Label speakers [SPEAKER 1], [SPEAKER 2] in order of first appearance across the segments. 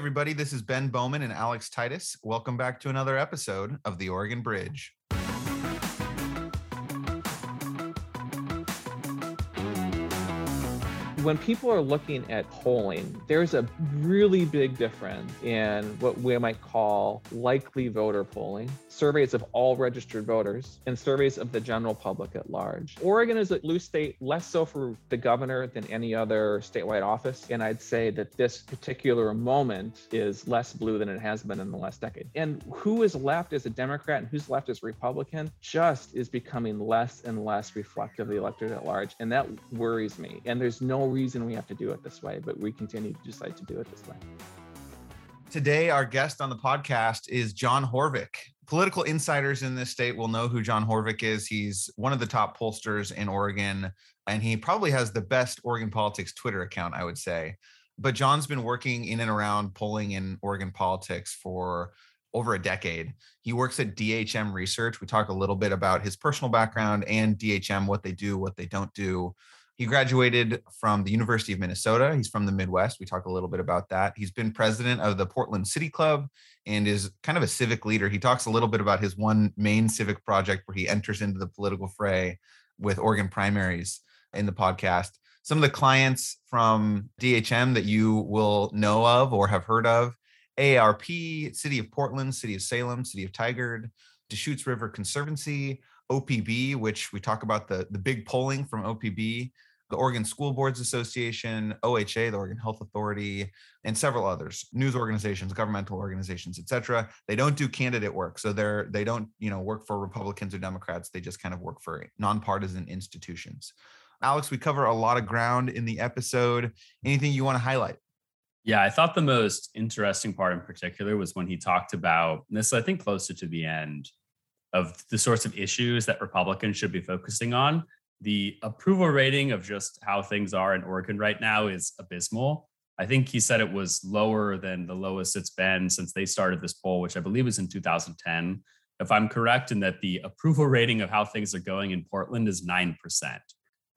[SPEAKER 1] everybody. This is Ben Bowman and Alex Titus. Welcome back to another episode of The Oregon Bridge.
[SPEAKER 2] When people are looking at polling, there's a really big difference in what we might call likely voter polling, surveys of all registered voters, and surveys of the general public at large. Oregon is a blue state, less so for the governor than any other statewide office. And I'd say that this particular moment is less blue than it has been in the last decade. And who is left as a Democrat and who's left as a Republican just is becoming less and less reflective of the electorate at large. And that worries me. And there's no reason we have to do it this way, but we continue to decide to do it this way.
[SPEAKER 1] Today, our guest on the podcast is John Horvick. Political insiders in this state will know who John Horvick is. He's one of the top pollsters in Oregon, and he probably has the best Oregon politics Twitter account, I would say. But John's been working in and around polling in Oregon politics for over a decade. He works at DHM Research. We talk a little bit about his personal background and DHM, what they do, what they don't do. He graduated from the University of Minnesota. He's from the Midwest. We talk a little bit about that. He's been president of the Portland City Club and is kind of a civic leader. He talks a little bit about his one main civic project where he enters into the political fray with Oregon primaries in the podcast. Some of the clients from DHM that you will know of or have heard of AARP, City of Portland, City of Salem, City of Tigard, Deschutes River Conservancy, OPB, which we talk about the, the big polling from OPB, the Oregon School Boards Association, OHA, the Oregon Health Authority, and several others, news organizations, governmental organizations, etc. They don't do candidate work, so they're they don't you know work for Republicans or Democrats. They just kind of work for nonpartisan institutions. Alex, we cover a lot of ground in the episode. Anything you want to highlight?
[SPEAKER 3] Yeah, I thought the most interesting part in particular was when he talked about this. I think closer to the end of the sorts of issues that Republicans should be focusing on the approval rating of just how things are in Oregon right now is abysmal. I think he said it was lower than the lowest it's been since they started this poll, which I believe was in 2010. If I'm correct in that the approval rating of how things are going in Portland is 9%.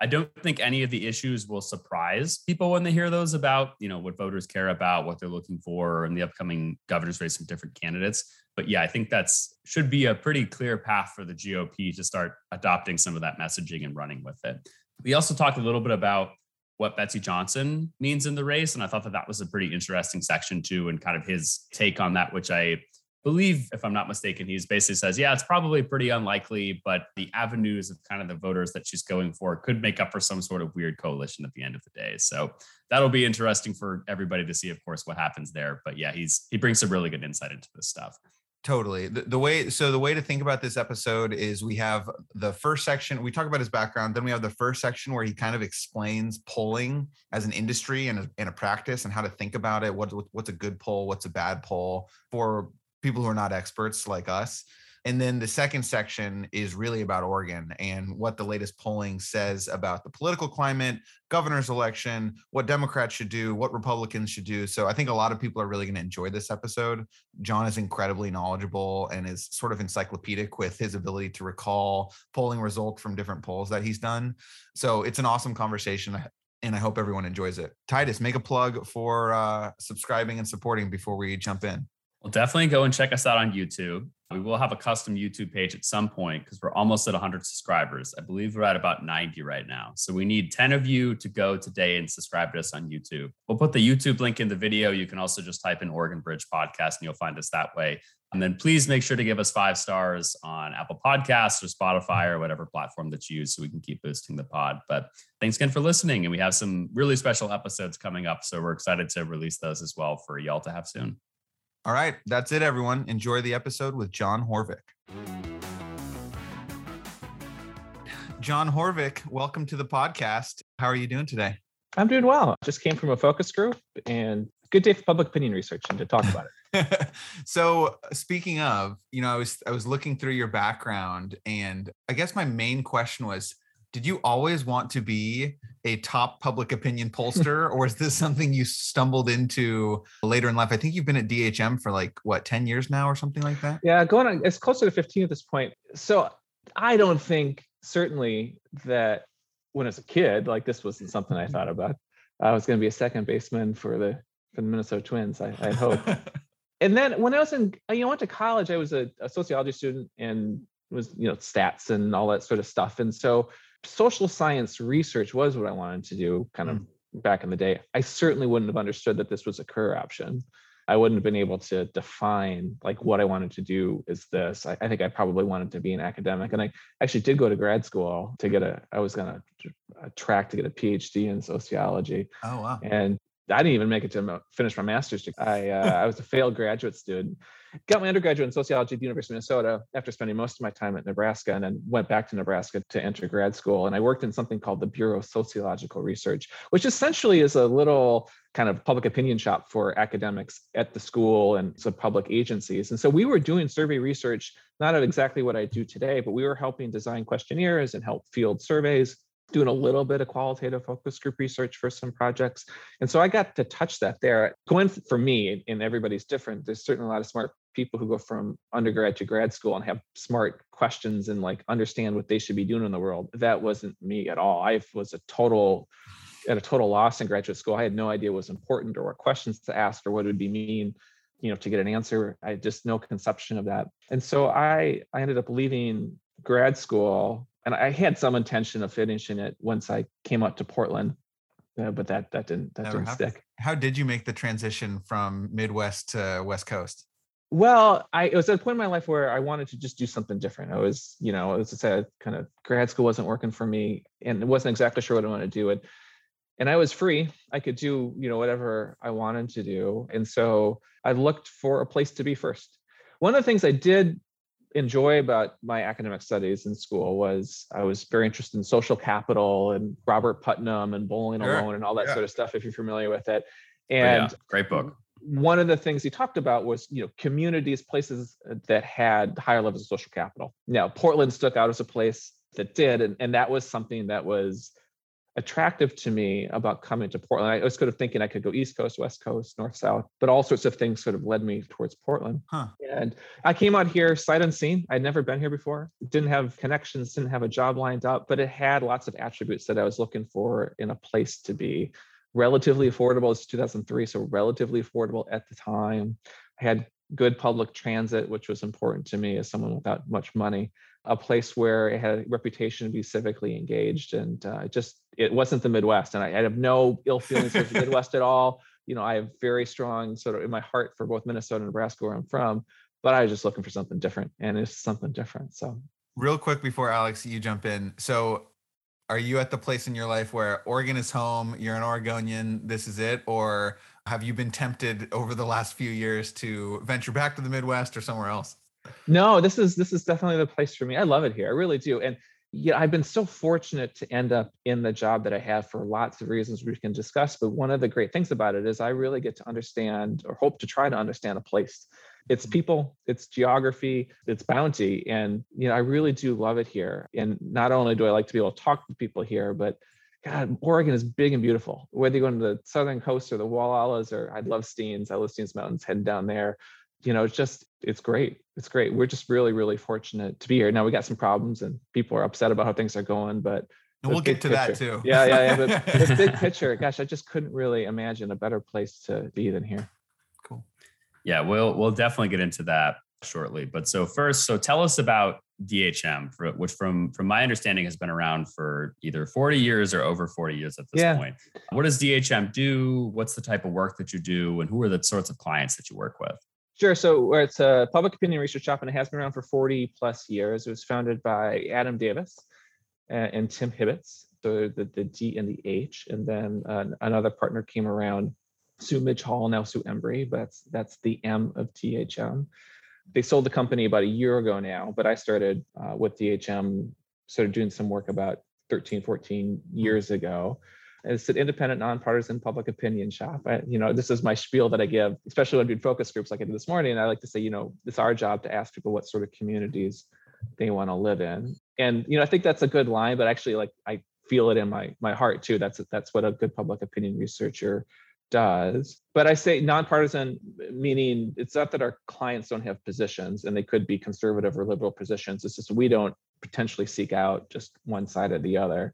[SPEAKER 3] I don't think any of the issues will surprise people when they hear those about, you know, what voters care about, what they're looking for in the upcoming governor's race from different candidates. But yeah, I think that's should be a pretty clear path for the GOP to start adopting some of that messaging and running with it. We also talked a little bit about what Betsy Johnson means in the race. And I thought that that was a pretty interesting section too, and kind of his take on that, which I believe, if I'm not mistaken, he's basically says, yeah, it's probably pretty unlikely, but the avenues of kind of the voters that she's going for could make up for some sort of weird coalition at the end of the day. So that'll be interesting for everybody to see, of course, what happens there. But yeah, he's he brings some really good insight into this stuff.
[SPEAKER 1] Totally. The, the, way so the way to think about this episode is we have the first section, we talk about his background, then we have the first section where he kind of explains polling as an industry and a, and a practice and how to think about it. What, what's a good poll, what's a bad poll for people who are not experts like us. And then the second section is really about Oregon and what the latest polling says about the political climate, governor's election, what Democrats should do, what Republicans should do. So I think a lot of people are really going to enjoy this episode. John is incredibly knowledgeable and is sort of encyclopedic with his ability to recall polling results from different polls that he's done. So it's an awesome conversation and I hope everyone enjoys it. Titus, make a plug for uh, subscribing and supporting before we jump in.
[SPEAKER 3] Well, definitely go and check us out on YouTube. We will have a custom YouTube page at some point because we're almost at 100 subscribers. I believe we're at about 90 right now. So we need 10 of you to go today and subscribe to us on YouTube. We'll put the YouTube link in the video. You can also just type in Oregon Bridge Podcast and you'll find us that way. And then please make sure to give us five stars on Apple Podcasts or Spotify or whatever platform that you use so we can keep boosting the pod. But thanks again for listening. And we have some really special episodes coming up. So we're excited to release those as well for y'all to have soon.
[SPEAKER 1] All right, that's it, everyone. Enjoy the episode with John Horvick. John Horvick, welcome to the podcast. How are you doing today?
[SPEAKER 2] I'm doing well. Just came from a focus group and good day for public opinion research and to talk about
[SPEAKER 1] it. so speaking of, you know, I was I was looking through your background and I guess my main question was did you always want to be a top public opinion pollster or is this something you stumbled into later in life i think you've been at dhm for like what 10 years now or something like that
[SPEAKER 2] yeah going on it's closer to 15 at this point so i don't think certainly that when I was a kid like this wasn't something i thought about i was going to be a second baseman for the for the Minnesota Twins. I, I hope. and then when I was in, you know, went to college, I was a, a sociology student and was, you know, stats and all that sort of stuff. And so social science research was what I wanted to do kind of mm. back in the day. I certainly wouldn't have understood that this was a career option. I wouldn't have been able to define like what I wanted to do is this. I, I, think I probably wanted to be an academic. And I actually did go to grad school to get a, I was going to track to get a PhD in sociology.
[SPEAKER 1] Oh, wow.
[SPEAKER 2] And I didn't even make it to finish my master's degree. I, uh, I was a failed graduate student. Got my undergraduate in sociology at the University of Minnesota after spending most of my time at Nebraska, and then went back to Nebraska to enter grad school. And I worked in something called the Bureau of Sociological Research, which essentially is a little kind of public opinion shop for academics at the school and some public agencies. And so we were doing survey research, not at exactly what I do today, but we were helping design questionnaires and help field surveys doing a little bit of qualitative focus group research for some projects. And so I got to touch that there. Going for me, and everybody's different, there's certainly a lot of smart people who go from undergrad to grad school and have smart questions and like understand what they should be doing in the world. That wasn't me at all. I was a total at a total loss in graduate school. I had no idea what was important or what questions to ask or what it would be mean, you know, to get an answer. I had just no conception of that. And so I I ended up leaving grad school and I had some intention of finishing it once I came up to Portland, uh, but that that didn't that Never didn't happened. stick.
[SPEAKER 1] How did you make the transition from Midwest to West Coast?
[SPEAKER 2] Well, I it was at a point in my life where I wanted to just do something different. I was, you know, as I said, kind of grad school wasn't working for me, and it wasn't exactly sure what I wanted to do. And and I was free. I could do, you know, whatever I wanted to do. And so I looked for a place to be first. One of the things I did enjoy about my academic studies in school was I was very interested in social capital and Robert Putnam and Bowling sure. Alone and all that yeah. sort of stuff, if you're familiar with it. And oh, yeah.
[SPEAKER 3] great book.
[SPEAKER 2] One of the things he talked about was, you know, communities, places uh, that had higher levels of social capital. Now, Portland stuck out as a place that did, and, and that was something that was attractive to me about coming to Portland. I was sort of thinking I could go East Coast, West Coast, North, South, but all sorts of things sort of led me towards Portland. Huh. And I came out here sight unseen. I'd never been here before, didn't have connections, didn't have a job lined up, but it had lots of attributes that I was looking for in a place to be. Relatively affordable. It's 2003, so relatively affordable at the time. I had good public transit, which was important to me as someone without much money a place where it had a reputation to be civically engaged and uh, just it wasn't the midwest and I, I have no ill feelings for the midwest at all you know i have very strong sort of in my heart for both minnesota and nebraska where i'm from but i was just looking for something different and it's something different so
[SPEAKER 1] real quick before alex you jump in so are you at the place in your life where oregon is home you're an oregonian this is it or have you been tempted over the last few years to venture back to the midwest or somewhere else
[SPEAKER 2] no, this is this is definitely the place for me. I love it here. I really do. And yeah, I've been so fortunate to end up in the job that I have for lots of reasons we can discuss. But one of the great things about it is I really get to understand or hope to try to understand a place. It's mm-hmm. people, it's geography, it's bounty. And you know, I really do love it here. And not only do I like to be able to talk to people here, but God, Oregon is big and beautiful. Whether you're going to the southern coast or the Wallowas, or I love Steens, I love Steens Mountains, heading down there you know, it's just it's great. It's great. We're just really, really fortunate to be here. Now we got some problems and people are upset about how things are going, but
[SPEAKER 1] and we'll get to picture, that too.
[SPEAKER 2] yeah, yeah, yeah. But the big picture, gosh, I just couldn't really imagine a better place to be than here.
[SPEAKER 3] Yeah, we'll we'll definitely get into that shortly. But so first, so tell us about DHM, for, which from from my understanding has been around for either 40 years or over 40 years at this yeah. point. What does DHM do? What's the type of work that you do, and who are the sorts of clients that you work with?
[SPEAKER 2] Sure. So it's a public opinion research shop and it has been around for 40 plus years. It was founded by Adam Davis and, and Tim Hibbitts, so the, the D and the H. And then uh, another partner came around, Sue Midghall, now Sue Embry, but that's, that's the M of DHM. They sold the company about a year ago now, but I started uh, with DHM, started doing some work about 13, 14 years ago it's an independent, nonpartisan public opinion shop. I, you know, this is my spiel that I give, especially when I do focus groups like I did this morning. I like to say, you know, it's our job to ask people what sort of communities they want to live in. And you know, I think that's a good line, but actually, like I feel it in my my heart too. That's that's what a good public opinion researcher does. But I say nonpartisan, meaning it's not that our clients don't have positions and they could be conservative or liberal positions. It's just we don't potentially seek out just one side or the other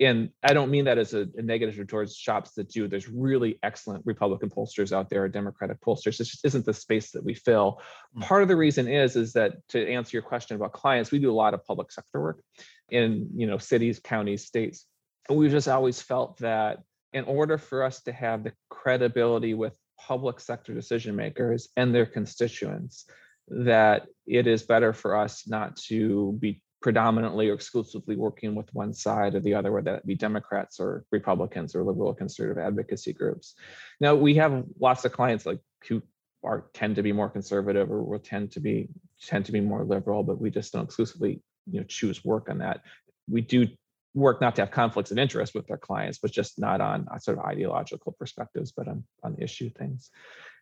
[SPEAKER 2] and I don't mean that as a, a, negative towards shops that do. There's really excellent Republican pollsters out there, or Democratic pollsters. This just isn't the space that we fill. Mm. Part of the reason is is that to answer your question about clients, we do a lot of public sector work in you know cities, counties, states, and we've just always felt that in order for us to have the credibility with public sector decision makers and their constituents, that it is better for us not to be predominantly or exclusively working with one side or the other, whether that be Democrats or Republicans or liberal conservative advocacy groups. Now we have lots of clients like who are tend to be more conservative or will tend to be tend to be more liberal, but we just don't exclusively you know choose work on that. We do work not to have conflicts of interest with their clients, but just not on sort of ideological perspectives, but on on issue things.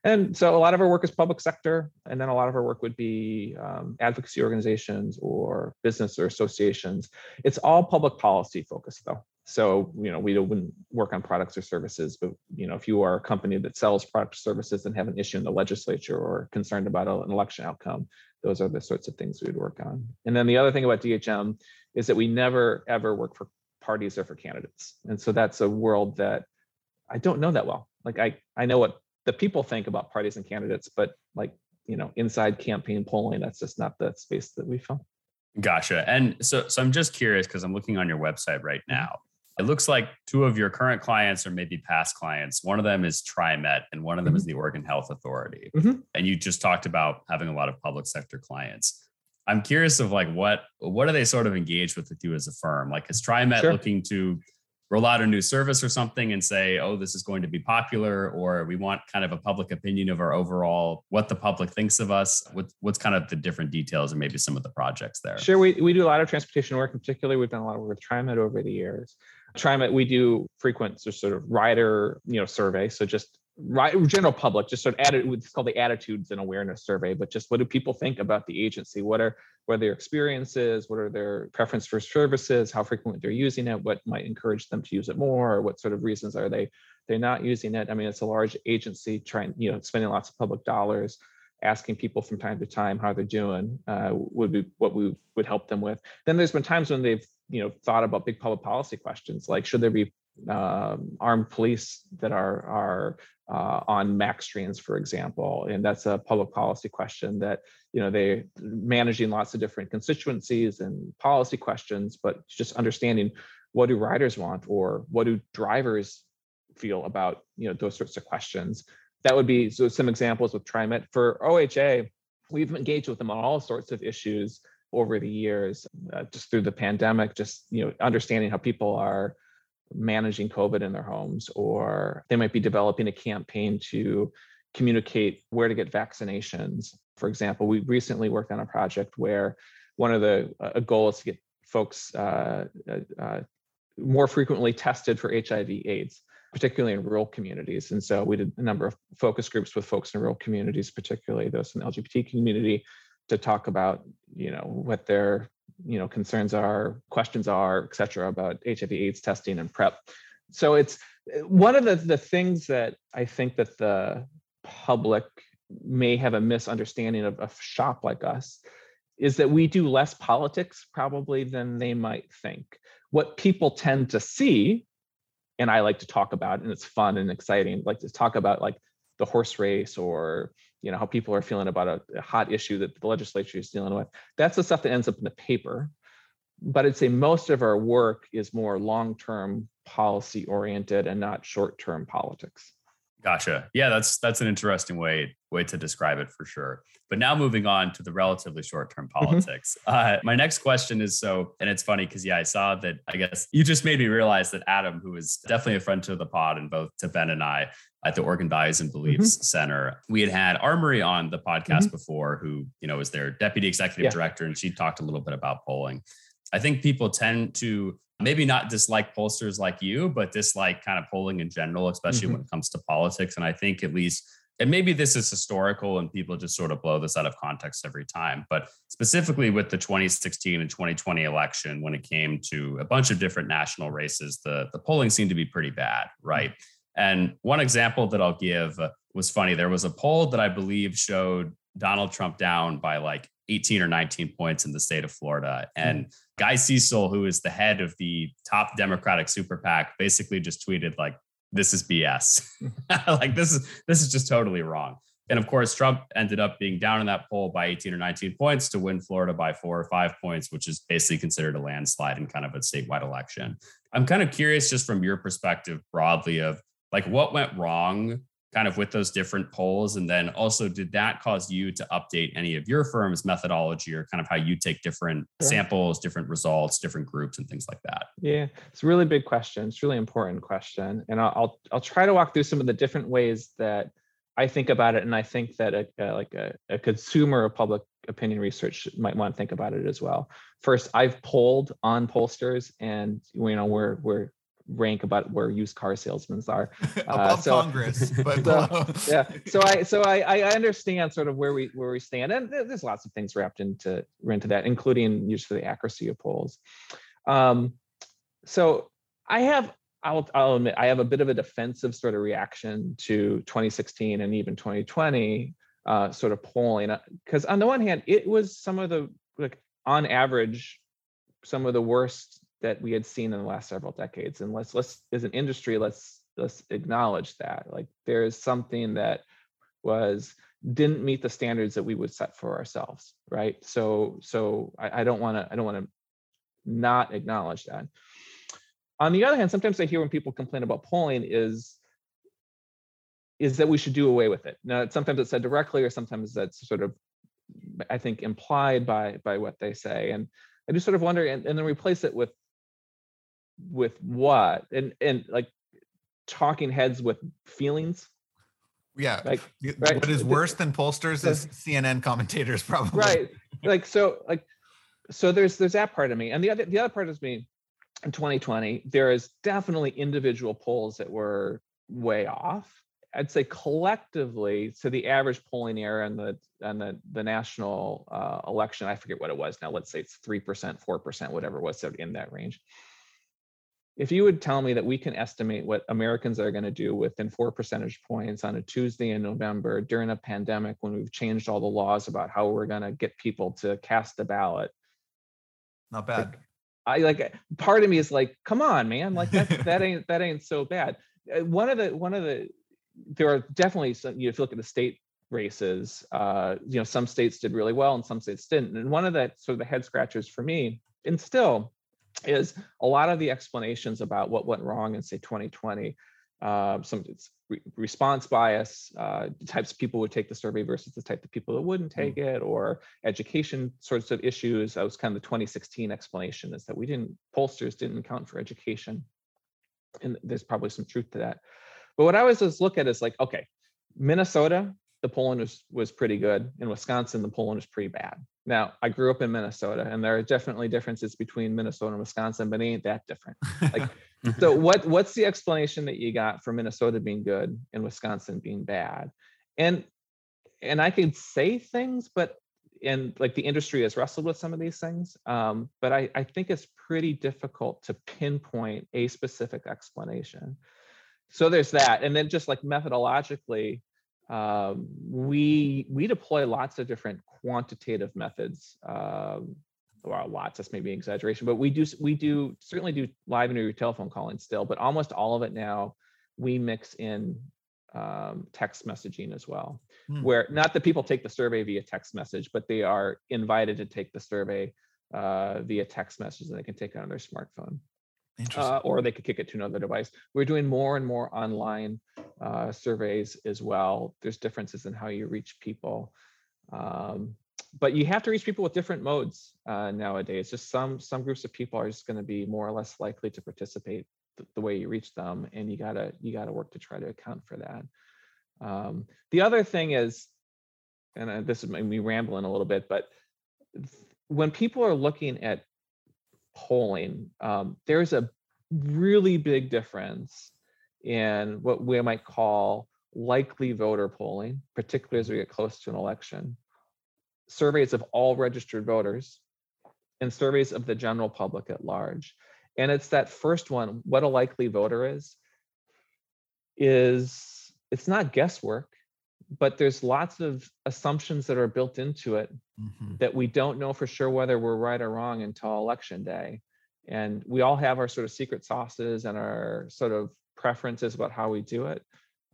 [SPEAKER 2] And so a lot of our work is public sector, and then a lot of our work would be um, advocacy organizations or business or associations. It's all public policy focused though. So you know we wouldn't work on products or services, but you know if you are a company that sells products or services and have an issue in the legislature or concerned about an election outcome, those are the sorts of things we'd work on. And then the other thing about DHM is that we never ever work for parties or for candidates, and so that's a world that I don't know that well. Like I I know what the people think about parties and candidates, but like, you know, inside campaign polling, that's just not the space that we found.
[SPEAKER 3] Gotcha. And so, so I'm just curious because I'm looking on your website right mm-hmm. now. It looks like two of your current clients or maybe past clients. One of them is TriMet and one of them mm-hmm. is the Oregon Health Authority. Mm-hmm. And you just talked about having a lot of public sector clients. I'm curious of like what what are they sort of engaged with with you as a firm? Like is TriMet sure. looking to roll out a new service or something and say, oh, this is going to be popular, or we want kind of a public opinion of our overall, what the public thinks of us? What, what's kind of the different details and maybe some of the projects there?
[SPEAKER 2] Sure. We, we do a lot of transportation work, in particular. We've done a lot of work with TriMet over the years. TriMet, we do frequent sort of rider, you know, survey. So just right general public just sort of added it's called the attitudes and awareness survey but just what do people think about the agency? What are what are their experiences? What are their preference for services? How frequently they're using it? What might encourage them to use it more? Or what sort of reasons are they they're not using it? I mean it's a large agency trying you know spending lots of public dollars asking people from time to time how they're doing uh, would be what we would help them with. Then there's been times when they've you know thought about big public policy questions like should there be um, armed police that are are uh, on MAX trains, for example, and that's a public policy question that you know they managing lots of different constituencies and policy questions, but just understanding what do riders want or what do drivers feel about you know those sorts of questions. That would be so some examples with TriMet for OHA. We've engaged with them on all sorts of issues over the years, uh, just through the pandemic, just you know understanding how people are managing COVID in their homes, or they might be developing a campaign to communicate where to get vaccinations. For example, we recently worked on a project where one of the a goal is to get folks uh, uh, uh more frequently tested for HIV/AIDS, particularly in rural communities. And so we did a number of focus groups with folks in rural communities, particularly those in the LGBT community, to talk about you know what their you know concerns are questions are et cetera about hiv aids testing and prep. So it's one of the, the things that i think that the public may have a misunderstanding of a shop like us is that we do less politics probably than they might think. What people tend to see and i like to talk about and it's fun and exciting like to talk about like the horse race or you know how people are feeling about a, a, hot issue that the legislature is dealing with. That's the stuff that ends up in the paper. But i'd say most of our work is more long-term policy oriented and not short-term politics
[SPEAKER 3] gotcha yeah that's that's an interesting way way to describe it for sure but now moving on to the relatively short-term mm-hmm. politics mm-hmm. uh, my next question is so and it's funny because yeah i saw that i guess you just made me realize that adam who is definitely a friend to the pod and both to ben and i at the Oregon Values and Beliefs mm-hmm. Center. We had had Amaury on the podcast mm-hmm. before, who you know was their deputy executive yeah. director, and she talked a little bit about polling. I think people tend to maybe not dislike pollsters like you, but dislike kind of polling in general, especially mm-hmm. when it comes to politics. And I think at least, and maybe this is historical and people just sort of blow this out of context every time, but specifically with the 2016 and 2020 election, when it came to a bunch of different national races, the, the polling seemed to be pretty bad, right? And one example that I'll give was funny. There was a poll that I believe showed Donald Trump down by like 18 or 19 points in the state of Florida. And mm. Guy Cecil, who is the head of the top Democratic super PAC, basically just tweeted like, this is BS. like this is this is just totally wrong. And of course, Trump ended up being down in that poll by 18 or 19 points to win Florida by four or five points, which is basically considered a landslide in kind of a statewide election. I'm kind of curious, just from your perspective broadly, of like what went wrong kind of with those different polls? And then also, did that cause you to update any of your firm's methodology or kind of how you take different sure. samples, different results, different groups, and things like that?
[SPEAKER 2] Yeah, it's a really big question. It's a really important question, and I'll I'll, I'll try to walk through some of the different ways that I think about it, and I think that a, a like a, a consumer of public opinion research might want to think about it as well. First, I've polled on pollsters, and you know we're we're rank about where used car salesmen are
[SPEAKER 1] above uh, so, Congress. But so,
[SPEAKER 2] yeah, so I so I I understand sort of where we where we stand, and there's lots of things wrapped into into that, including usually the accuracy of polls. Um, so I have I'll, I'll admit I have a bit of a defensive sort of reaction to 2016 and even 2020 uh, sort of polling because on the one hand it was some of the like on average some of the worst that we had seen in the last several decades. And let's let's as an industry let's let's acknowledge that. Like there is something that was didn't meet the standards that we would set for ourselves right? So so i, don't want to i don't want to not acknowledge that. On the other hand sometimes i hear when people complain about polling is is that we should do away with it. Now sometimes it's said directly or sometimes that's sort of i think implied by by what they say. And i just sort of wonder and, and then replace it with with what? And and like talking heads with feelings?
[SPEAKER 1] Yeah like right? what is worse than pollsters is cnn commentators probably.
[SPEAKER 2] Right like so like so there's there's that part of me. And the other the other part is me in 2020 there is definitely individual polls that were way off. I'd say collectively so the average polling error in the and the the national uh, election i forget what it was now let's say it's 3% 4% whatever it was so in that range if you would tell me that we can estimate what Americans are going to do within four percentage points on a Tuesday in November during a pandemic when we've changed all the laws about how we're going to get people to cast a ballot.
[SPEAKER 1] Not bad.
[SPEAKER 2] Like, I like part of me is like, come on, man, like that that ain't that ain't so bad. Uh, one of the one of the there are definitely some, you know, if you look at the state races, uh, you know, some states did really well and some states didn't. And one of the sort of the head scratchers for me, and still is a lot of the explanations about what went wrong in say 2020 uh, some re- response bias uh, the types of people would take the survey versus the type of people that wouldn't take mm. it or education sorts of issues. That was kind of the 2016 explanation is that we didn't pollsters didn't account for education. And there's probably some truth to that. But what i always look at is like okay minnesota the polling was was pretty good in wisconsin the polling was pretty bad now, I grew up in Minnesota, and there are definitely differences between Minnesota and Wisconsin, but it ain't that different. Like, so what what's the explanation that you got for Minnesota being good and Wisconsin being bad? And and I could say things, but and like the industry has wrestled with some of these things, um, but I, I think it's pretty difficult to pinpoint a specific explanation. So there's that, and then just like methodologically, um, we we deploy lots of different quantitative methods. Um, well, lots. That's maybe an exaggeration, but we do we do certainly do live interview telephone calling still, but almost all of it now we mix in um, text messaging as well. Hmm. Where not that people take the survey via text message, but they are invited to take the survey uh, via text message and they can take it on their smartphone uh, or they could kick it to another device. We're doing more and more online uh, surveys as well. There's differences in how you reach people, um, but you have to reach people with different modes uh, nowadays. Just some some groups of people are just going to be more or less likely to participate th- the way you reach them, and you gotta you gotta work to try to account for that. Um, the other thing is, and this is me rambling a little bit, but when people are looking at polling, um, there's a really big difference in what we might call likely voter polling, particularly as we get close to an election, surveys of all registered voters, and surveys of the general public at large. And it's that first one, what a likely voter is, is it's not guesswork. But there's lots of assumptions that are built into it mm-hmm. that we don't know for sure whether we're right or wrong until election day. And we all have our sort of secret sauces and our sort of preferences about how we do it.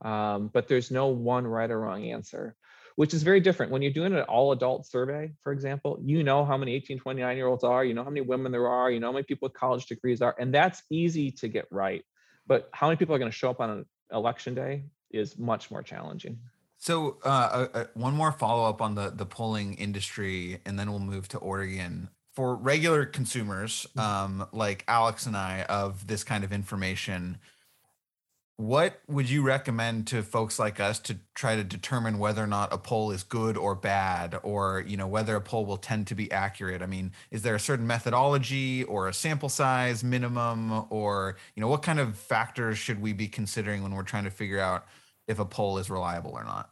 [SPEAKER 2] Um, but there's no one right or wrong answer, which is very different. When you're doing an all adult survey, for example, you know how many 18, 29 year olds are, you know how many women there are, you know how many people with college degrees are, and that's easy to get right. But how many people are going to show up on an election day is much more challenging.
[SPEAKER 1] So, uh, uh, uh one more follow up on the the polling industry, and then we'll move to Oregon. For regular consumers, mm-hmm. um, like Alex and I, of this kind of information, what would you recommend to folks like us to try to determine whether or not a poll is good or bad, or you know whether a poll will tend to be accurate? I mean, is there a certain methodology or a sample size minimum, or you know what kind of factors should we be considering when we're trying to figure out if a poll is reliable or not?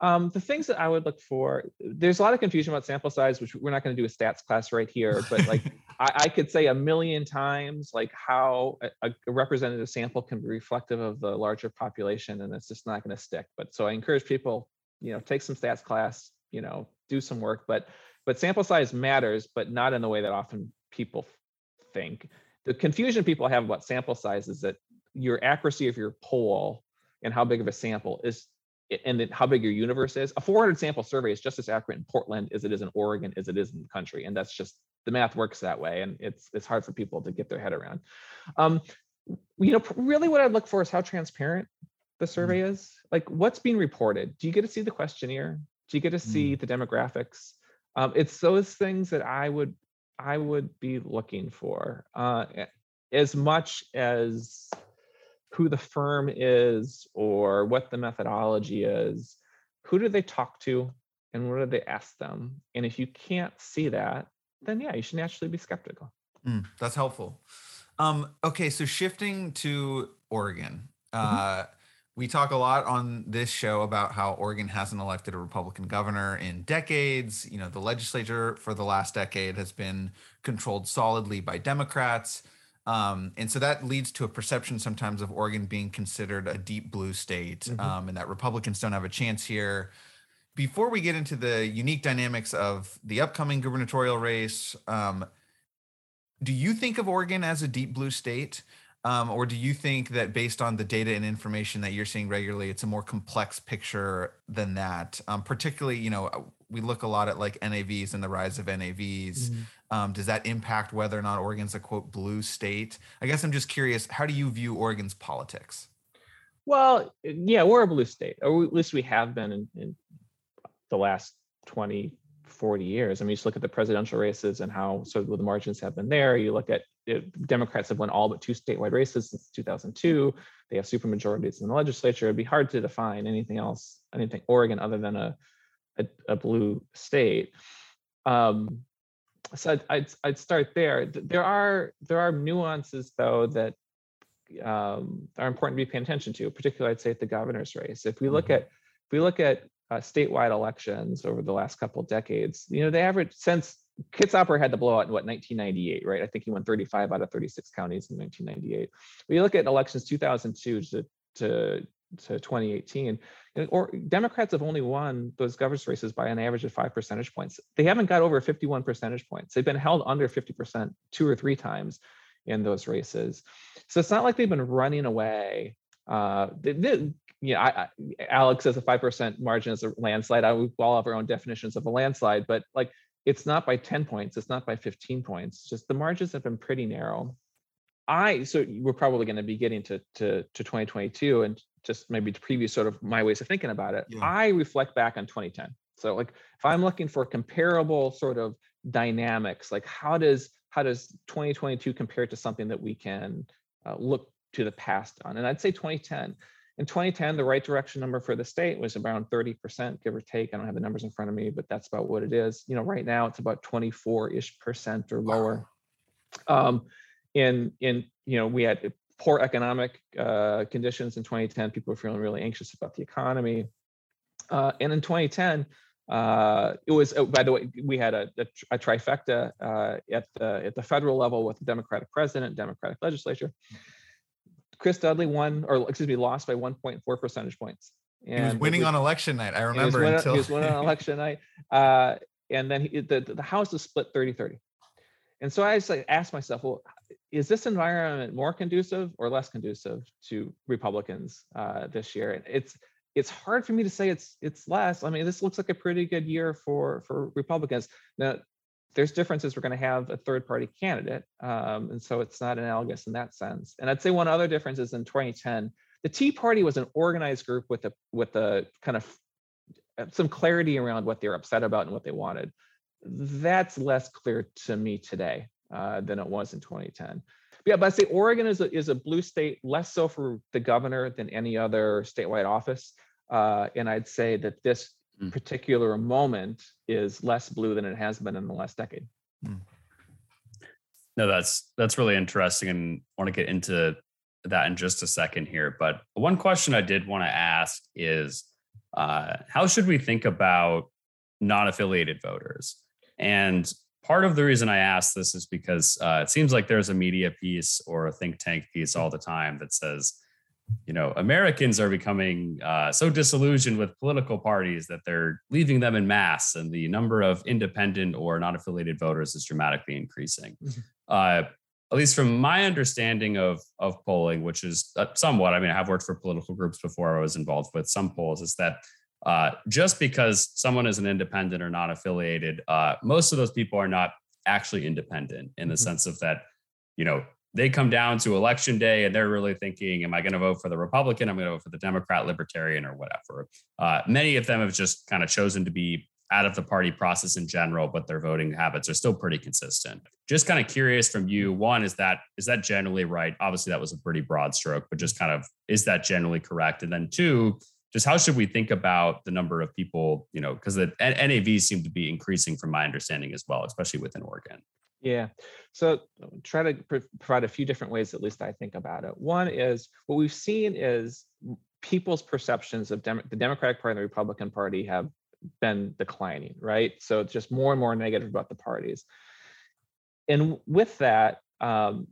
[SPEAKER 2] Um, the things that I would look for, there's a lot of confusion about sample size, which we're not going to do a stats class right here, but like I, I, could say a million times like how a, a, representative sample can be reflective of the larger population, and it's just not going to stick. But so I encourage people, you know, take some stats class, you know, do some work, but but sample size matters, but not in the way that often people think. The confusion people have about sample size is that your accuracy of your poll and how big of a sample is and then how big your universe is. A 400 sample survey is just as accurate in Portland as it is in Oregon as it is in the country, and that's just the math works that way, and it's it's hard for people to get their head around. Um, you know, really, what I'd look for is how transparent the survey mm. is. Like, what's being reported? Do you get to see the questionnaire? Do you get to see mm. the demographics? Um, it's those things that I would I would be looking for uh, as much as who the firm is or what the methodology is, who do they talk to and what do they ask them? And if you can't see that, then yeah, you should naturally be skeptical.
[SPEAKER 1] Mm, that's helpful. Um, okay, so shifting to Oregon. Mm-hmm. Uh, we talk a lot on this show about how Oregon hasn't elected a Republican governor in decades. You know, the legislature for the last decade has been controlled solidly by Democrats. Um, and so that leads to a perception sometimes of Oregon being considered a deep blue state mm-hmm. um, and that Republicans don't have a chance here. Before we get into the unique dynamics of the upcoming gubernatorial race, um, do you think of Oregon as a deep blue state? Um, or do you think that based on the data and information that you're seeing regularly, it's a more complex picture than that? Um, particularly, you know, we look a lot at like NAVs and the rise of NAVs. Mm-hmm. Um, does that impact whether or not Oregon's a quote blue state? I guess I'm just curious. How do you view Oregon's politics?
[SPEAKER 2] Well, yeah, we're a blue state, or at least we have been in, in the last 20, 40 years. I mean, you just look at the presidential races and how sort of the margins have been there. You look at it, Democrats have won all but two statewide races since 2002. They have super majorities in the legislature. It'd be hard to define anything else, anything Oregon other than a a, a blue state. Um, so I'd, I'd, I'd start there. There are there are nuances though that um, are important to be paying attention to, particularly I'd say at the governor's race. If we look mm-hmm. at if we look at uh, statewide elections over the last couple of decades, you know, the average since Kitzhaber had the blowout in what 1998, right? I think he won 35 out of 36 counties in 1998. When you look at elections 2002 to to to 2018, or Democrats have only won those governor's races by an average of five percentage points. They haven't got over 51 percentage points. They've been held under 50% two or three times in those races. So it's not like they've been running away. Uh, you know, I, I, Alex says a five percent margin is a landslide. I, we all have our own definitions of a landslide, but like it's not by 10 points, it's not by 15 points. Just the margins have been pretty narrow. I so we're probably going to be getting to to to 2022 and just maybe to previous sort of my ways of thinking about it. Yeah. I reflect back on 2010. So like if I'm looking for comparable sort of dynamics, like how does how does 2022 compare to something that we can uh, look to the past on? And I'd say 2010. In 2010, the right direction number for the state was around 30%, give or take. I don't have the numbers in front of me, but that's about what it is. You know, right now it's about 24-ish percent or lower. Wow. Um, in in you know we had poor economic uh, conditions in 2010 people were feeling really anxious about the economy uh, and in 2010 uh, it was oh, by the way we had a, a, a trifecta uh, at the at the federal level with the democratic president democratic legislature chris dudley won or excuse me lost by 1.4 percentage points
[SPEAKER 1] And he was winning was, on election night. I remember
[SPEAKER 2] he
[SPEAKER 1] winning, until
[SPEAKER 2] he was winning on election night. Uh, and then he, the, the House was split 30 30. And so I just like asked myself, well, is this environment more conducive or less conducive to Republicans uh, this year? And it's it's hard for me to say it's it's less. I mean, this looks like a pretty good year for for Republicans. Now, there's differences. We're going to have a third party candidate, um, and so it's not analogous in that sense. And I'd say one other difference is in 2010, the Tea Party was an organized group with a with a kind of uh, some clarity around what they're upset about and what they wanted. That's less clear to me today uh, than it was in 2010. But yeah, but I say Oregon is a, is a blue state, less so for the governor than any other statewide office. Uh, and I'd say that this mm. particular moment is less blue than it has been in the last decade. Mm.
[SPEAKER 3] No, that's that's really interesting, and I want to get into that in just a second here. But one question I did want to ask is, uh, how should we think about non-affiliated voters? And part of the reason I ask this is because uh, it seems like there's a media piece or a think tank piece all the time that says you know, Americans are becoming uh, so disillusioned with political parties that they're leaving them in mass, and the number of independent or non affiliated voters is dramatically increasing. Mm-hmm. Uh, at least from my understanding of of polling, which is uh, somewhat, I mean, I have worked for political groups before. I was involved with some polls. Is that uh, just because someone is an independent or non affiliated, uh, most of those people are not actually independent in the mm-hmm. sense of that, you know, they come down to election day and they're really thinking, am I going to vote for the Republican? I'm going to vote for the Democrat, Libertarian, or whatever. Uh, many of them have just kind of chosen to be out of the party process in general, but their voting habits are still pretty consistent. Just kind of curious from you. One is that is that generally right? Obviously, that was a pretty broad stroke, but just kind of is that generally correct? And then two, just how should we think about the number of people? You know, because the NAVs seem to be increasing from my understanding as well, especially within Oregon.
[SPEAKER 2] Yeah. So try to provide a few different ways, at least I think about it. One is what we've seen is people's perceptions of Dem- the Democratic Party and the Republican Party have been declining, right? So it's just more and more negative about the parties. And with that, um,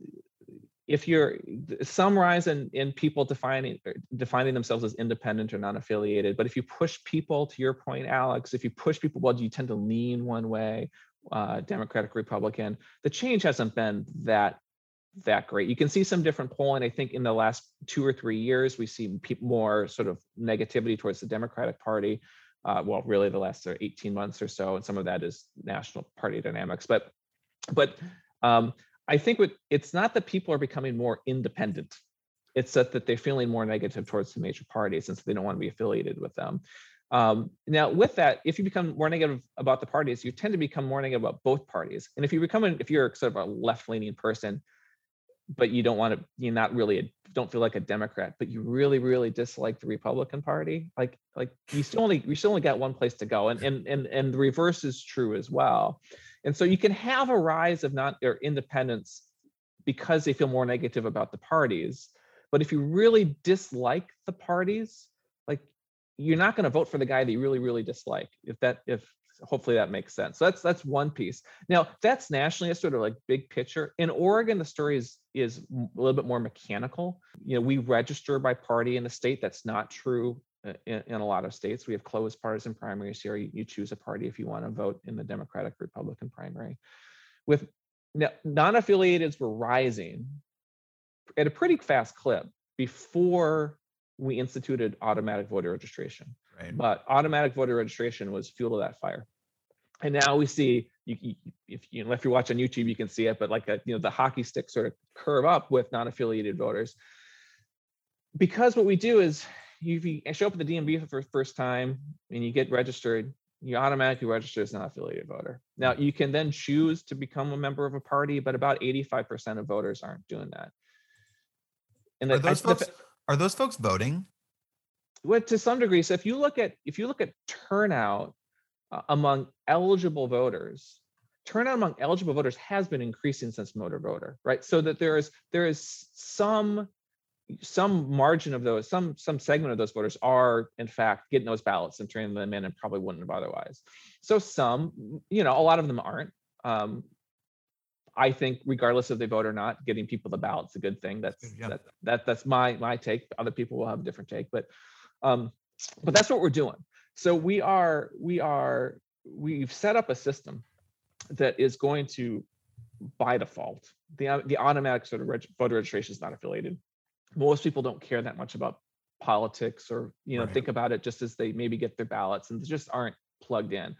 [SPEAKER 2] if you're some rise in, in people defining defining themselves as independent or non-affiliated, but if you push people, to your point, Alex, if you push people, well, do you tend to lean one way uh, Democratic Republican. The change hasn't been that that great. You can see some different polling. I think in the last two or three years, we see more sort of negativity towards the Democratic Party. Uh, well, really, the last 18 months or so, and some of that is national party dynamics. But, but um, I think what, it's not that people are becoming more independent. It's that, that they're feeling more negative towards the major parties, and so they don't want to be affiliated with them. Um, now, with that, if you become more negative about the parties, you tend to become more negative about both parties. And if you become, if you're sort of a left-leaning person, but you don't want to, you're not really, a, don't feel like a Democrat, but you really, really dislike the Republican Party, like, like you still only, you still only got one place to go, and and and and the reverse is true as well. And so you can have a rise of not or independence because they feel more negative about the parties. But if you really dislike the parties, like you're not going to vote for the guy that you really really dislike if that if hopefully that makes sense. So that's that's one piece. Now that's nationally a sort of like big picture. In oregon the story is is a little bit more mechanical. You know we register by party in the state. That's not true Uh, in, in a lot of states we have closed partisan primaries here you, you choose a party if you want to vote in the democratic republican primary with non-affiliateds were rising at a pretty fast clip before we instituted automatic voter registration. Right. But automatic voter registration was fuel to that fire. And now we see, you, you, if you know, if you watch on YouTube, you can see it, but like a, you know, the hockey stick sort of curve up with non-affiliated voters. Because what we do is, if you show up at the DMV for the first time and you get registered, you automatically register as an affiliated voter. Now you can then choose to become a member of a party, but about 85% of voters aren't doing that.
[SPEAKER 1] And are those I, folks, the, are those folks voting?
[SPEAKER 2] Well, to some degree. So if you look at if you look at turnout uh, among eligible voters, turnout among eligible voters has been increasing since motor voter, right? So that there is there is some some margin of those, some some segment of those voters are in fact getting those ballots and turning them in and probably wouldn't have otherwise. So some, you know, a lot of them aren't. Um, I think regardless if they vote or not, getting people the ballot's a good thing. That's yeah. that, that that's my my take. Other people will have a different take, but um, but that's what we're doing. So we are we are we've set up a system that is going to by default the the automatic sort of reg- voter registration is not affiliated. Most people don't care that much about politics or you know
[SPEAKER 1] Right.
[SPEAKER 2] think about it just as they maybe get their ballots and they just aren't plugged in.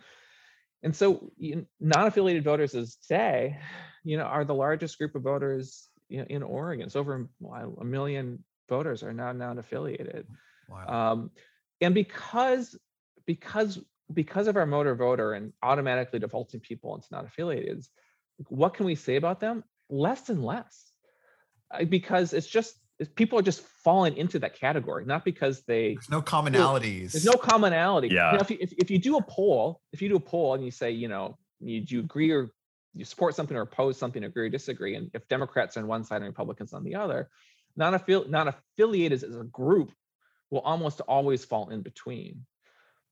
[SPEAKER 2] And so you- non-affiliated voters as today, you know, are the largest group of voters in, in Oregon. It's over a- million voters are now non-affiliated.
[SPEAKER 1] Wow.
[SPEAKER 2] Um, and because because because of our motor voter and automatically defaulting people into not affiliated, what can we say about them? Less and less, because it's just people are just falling into that category, not because they
[SPEAKER 1] There's no commonalities.
[SPEAKER 2] there's no commonality. You know,
[SPEAKER 3] Yeah.
[SPEAKER 2] if, you, if, if you do a poll, if you do a poll and you say, you know, you, do you agree or you support something or oppose something, agree or disagree, and if Democrats are on one side and Republicans on the other, non-affili- non-affiliated as a group will almost always fall in between.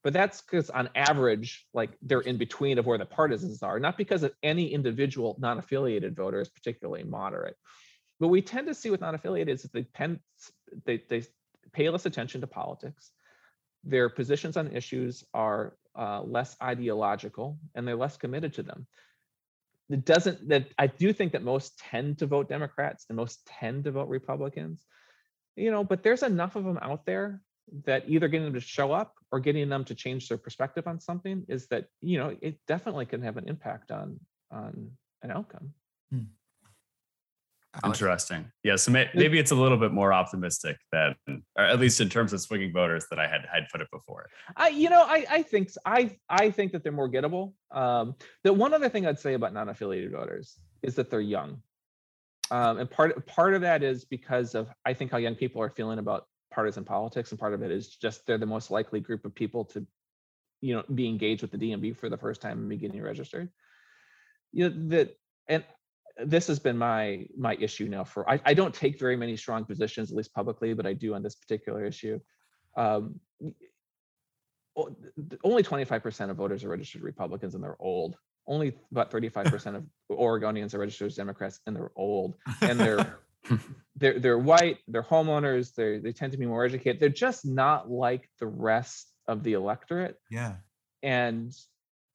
[SPEAKER 2] But that's because on average, like they're in between of where the partisans are, not because of any individual non-affiliated voter is particularly moderate. What we tend to see with non-affiliated is that they they, they pay less attention to politics their positions on issues are uh, less ideological and they're less committed to them. It doesn't that I do think that most tend to vote Democrats and most tend to vote Republicans, you know, but there's enough of them out there that either getting them to show up or getting them to change their perspective on something is that, you know, it definitely can have an impact on on an outcome.
[SPEAKER 1] Alex?
[SPEAKER 3] Interesting. Yeah. So may, maybe it's a little bit more optimistic than, or at least in terms of swinging voters, that I had had put it before.
[SPEAKER 2] I, you know, I, I think I, I think that they're more gettable. Um, the one other thing I'd say about non-affiliated voters is that they're young, um, and part part of that is because of I think how young people are feeling about partisan politics, and part of it is just they're the most likely group of people to, you know, be engaged with the DMV for the first time and be getting registered. You know that, and this has been my my issue now for I, I don't take very many strong positions at least publicly but i do on this particular issue um, only 25% of voters are registered Republicans and they're old. Only about 35% of Oregonians are registered as Democrats and they're old. And they're they're they're white, they're homeowners, they they tend to be more educated. They're just not like the rest of the electorate.
[SPEAKER 1] Yeah.
[SPEAKER 2] And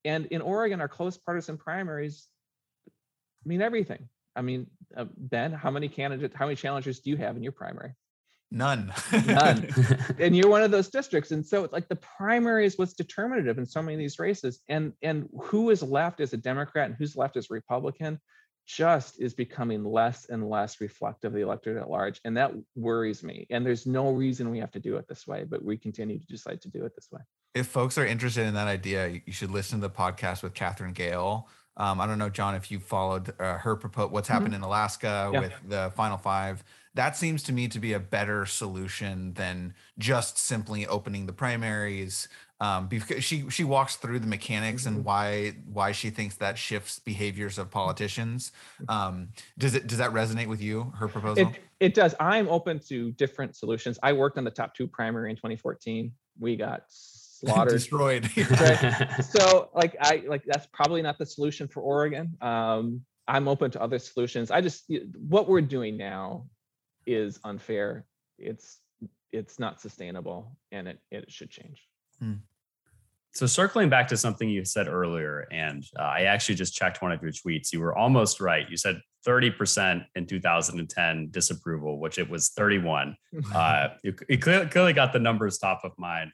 [SPEAKER 2] and in Oregon, our close partisan primaries mean everything. I mean, uh, Ben, how many candidates, how many challengers do you have in your primary?
[SPEAKER 1] None.
[SPEAKER 2] None. and you're one of those districts and so it's like the primary is what's determinative in so many of these races and and who is left as a democrat and who's left as republican just is becoming less and less reflective of the electorate at large and that worries me and there's no reason we have to do it this way but we continue to decide to do it this way
[SPEAKER 1] if folks are interested in that idea, you should listen to the podcast with Katherine Gehl. Um, I don't know, John, if you followed uh, her propo- what's happened in Alaska
[SPEAKER 2] Yeah.
[SPEAKER 1] with the Final Five. That seems to me to be a better solution than just simply opening the primaries. Um, because she she walks through the mechanics and why why she thinks that shifts behaviors of politicians. Um, does it does that resonate with you? Her proposal?
[SPEAKER 2] it, it does i'm open to different solutions i worked on the top two primary in 2014 we got slaughtered
[SPEAKER 1] Destroyed.
[SPEAKER 2] Right. so like i like that's probably not the solution for oregon um i'm open to other solutions i just what we're doing now is unfair it's it's not sustainable and it it should change
[SPEAKER 3] So circling back to something you said earlier, and uh, I actually just checked one of your tweets. You were almost right. You said 30% in 2010 disapproval, which it was 31. Uh, you, you clearly, clearly got the numbers top of mind.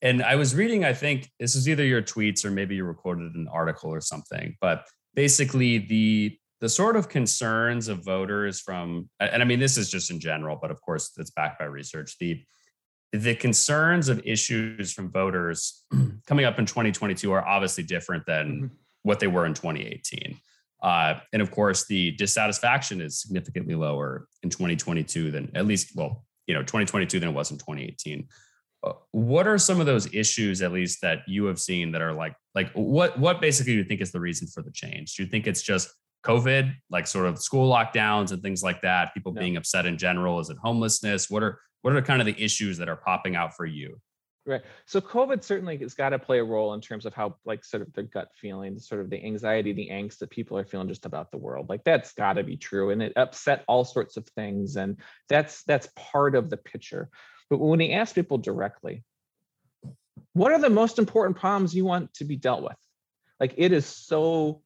[SPEAKER 3] And I was reading, I think this is either your tweets or maybe you recorded an article or something, but basically the the sort of concerns of voters from and I mean this is just in general, but of course it's backed by research. The the concerns of issues from voters coming up in 2022 are obviously different than
[SPEAKER 2] Mhm.
[SPEAKER 3] what they were in 2018. Uh, and of course, the dissatisfaction is significantly lower in 2022 than at least, well, you know, 2022 than it was in 2018. Uh, what are some of those issues, at least that you have seen, that are like, like what, what basically do you think is the reason for the change? Do you think it's just COVID, like sort of school lockdowns and things like that, people
[SPEAKER 2] No.
[SPEAKER 3] being upset in general? Is it homelessness? What are what are kind of the issues that are popping out for you?
[SPEAKER 2] Right. So COVID certainly has got to play a role in terms of how, like, sort of the gut feeling, sort of the anxiety, the angst that people are feeling just about the world. Like that's got to be true, and it upset all sorts of things, and that's that's part of the picture. But when he ask people directly, what are the most important problems you want to be dealt with? Like it is so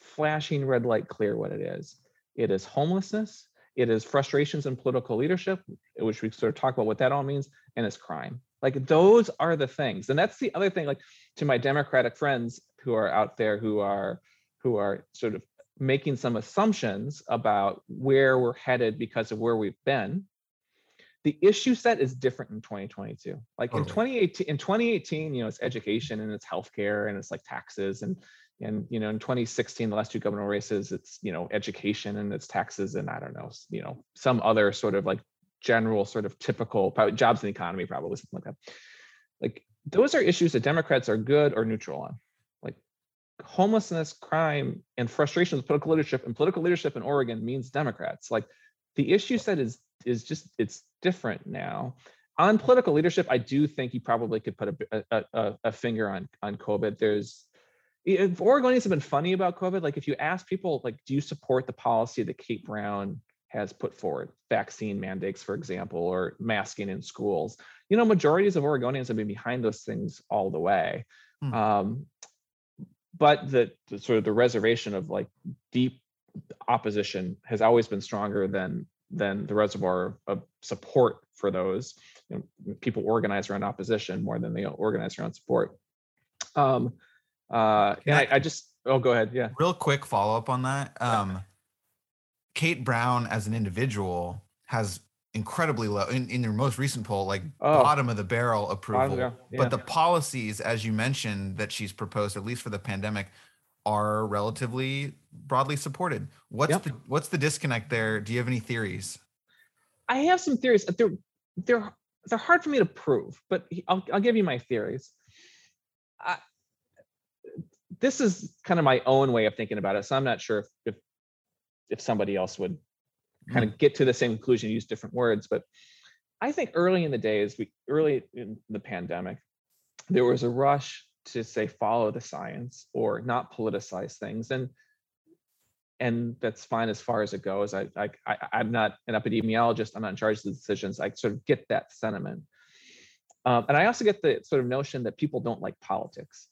[SPEAKER 2] flashing red light clear what it is. It is homelessness, it is frustrations in political leadership, which we sort of talk about what that all means, and it's crime. Like those are the things. And that's the other thing, like to my Democratic friends who are out there who are who are sort of making some assumptions about where we're headed because of where we've been the issue set is different in 2022 like in 2018 in 2018 you know it's education and it's healthcare and it's like taxes and and you know in 2016 the last two governor races it's you know education and it's taxes and i don't know you know some other sort of like general sort of typical jobs in the economy probably something like that. Like those are issues that democrats are good or neutral on. Like homelessness crime and frustration with political leadership and political leadership in oregon means democrats. Like the issue set is is just it's different now. On political leadership i do think you probably could put a, a, a, a finger on on covid. There's oregonians have been funny about covid like if you ask people like do you support the policy that kate brown has put forward? Vaccine mandates for example or masking in schools. You know majorities of oregonians have been behind those things all the way. Hmm. um, but the, the, sort of the reservation of like deep opposition has always been stronger than than the reservoir of support for those you know, people organize around opposition more than they organize around support. Um uh and I, I just oh go ahead yeah.
[SPEAKER 1] Real quick follow-up on that um kate brown as an individual has incredibly low in, in your most recent poll like oh, bottom of the barrel approval. yeah. but the policies as you mentioned that she's proposed at least for the pandemic are relatively broadly supported. What's yep. the what's the disconnect there? Do you have any theories?
[SPEAKER 2] I have some theories. They're they're they're hard for me to prove, but I'll I'll give you my theories. I, this is kind of my own way of thinking about it, so I'm not sure if if, if somebody else would kind of mm. get to the same conclusion, use different words, but I think early in the days, we early in the pandemic, there was a rush to say follow the science or not politicize things. And and that's fine as far as it goes. I, I i'm not an epidemiologist. I'm not in charge of the decisions. I sort of get that sentiment. Um, and i also get the sort of notion that people don't like politics.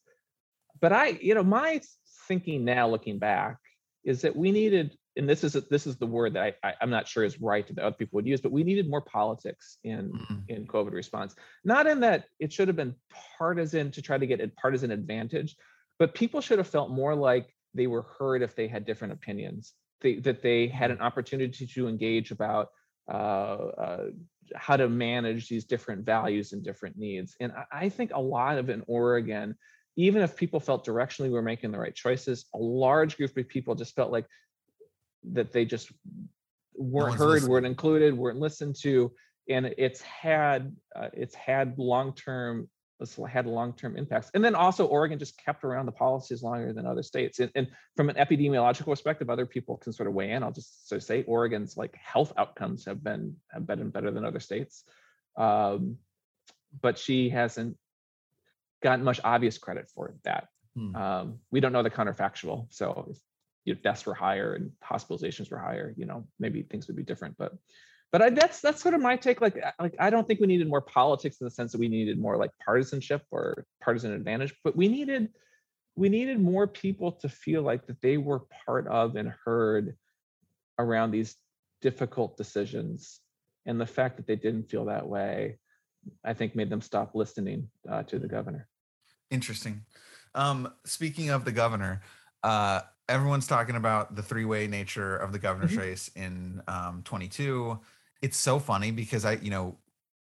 [SPEAKER 2] But i you know my thinking now looking back is that we needed and this is this is the word that I, I am not sure is right that other people would use, but we needed more politics in mm-hmm. in COVID response. Not in that it should have been partisan to try to get a partisan advantage, but people should have felt more like they were heard if they had different opinions. They, that they had an opportunity to engage about uh, uh, how to manage these different values and different needs. And I, I think a lot of in Oregon, even if people felt directionally we were making the right choices, a large group of people just felt like that they just weren't no heard, listening. weren't included, weren't listened to, and it's had uh, it's had long term it's had long term impacts. And then also Oregon just kept around the policies longer than other states. And, and, from an epidemiological perspective, other people can sort of weigh in. I'll just sort of say Oregon's like health outcomes have been have been better than other states. Um, but she hasn't gotten much obvious credit for that. Hmm. Um, we don't know the counterfactual. So you know, deaths were higher and hospitalizations were higher, you know, maybe things would be different. But but I, that's that's sort of my take. Like like I don't think we needed more politics in the sense that we needed more like partisanship or partisan advantage, but we needed we needed more people to feel like that they were part of and heard around these difficult decisions. And the fact that they didn't feel that way, I think made them stop listening uh, to the governor.
[SPEAKER 1] Interesting. Um, speaking of the governor, uh, everyone's talking about the three-way nature of the governor's mm-hmm. race in um, 22 it's so funny because i you know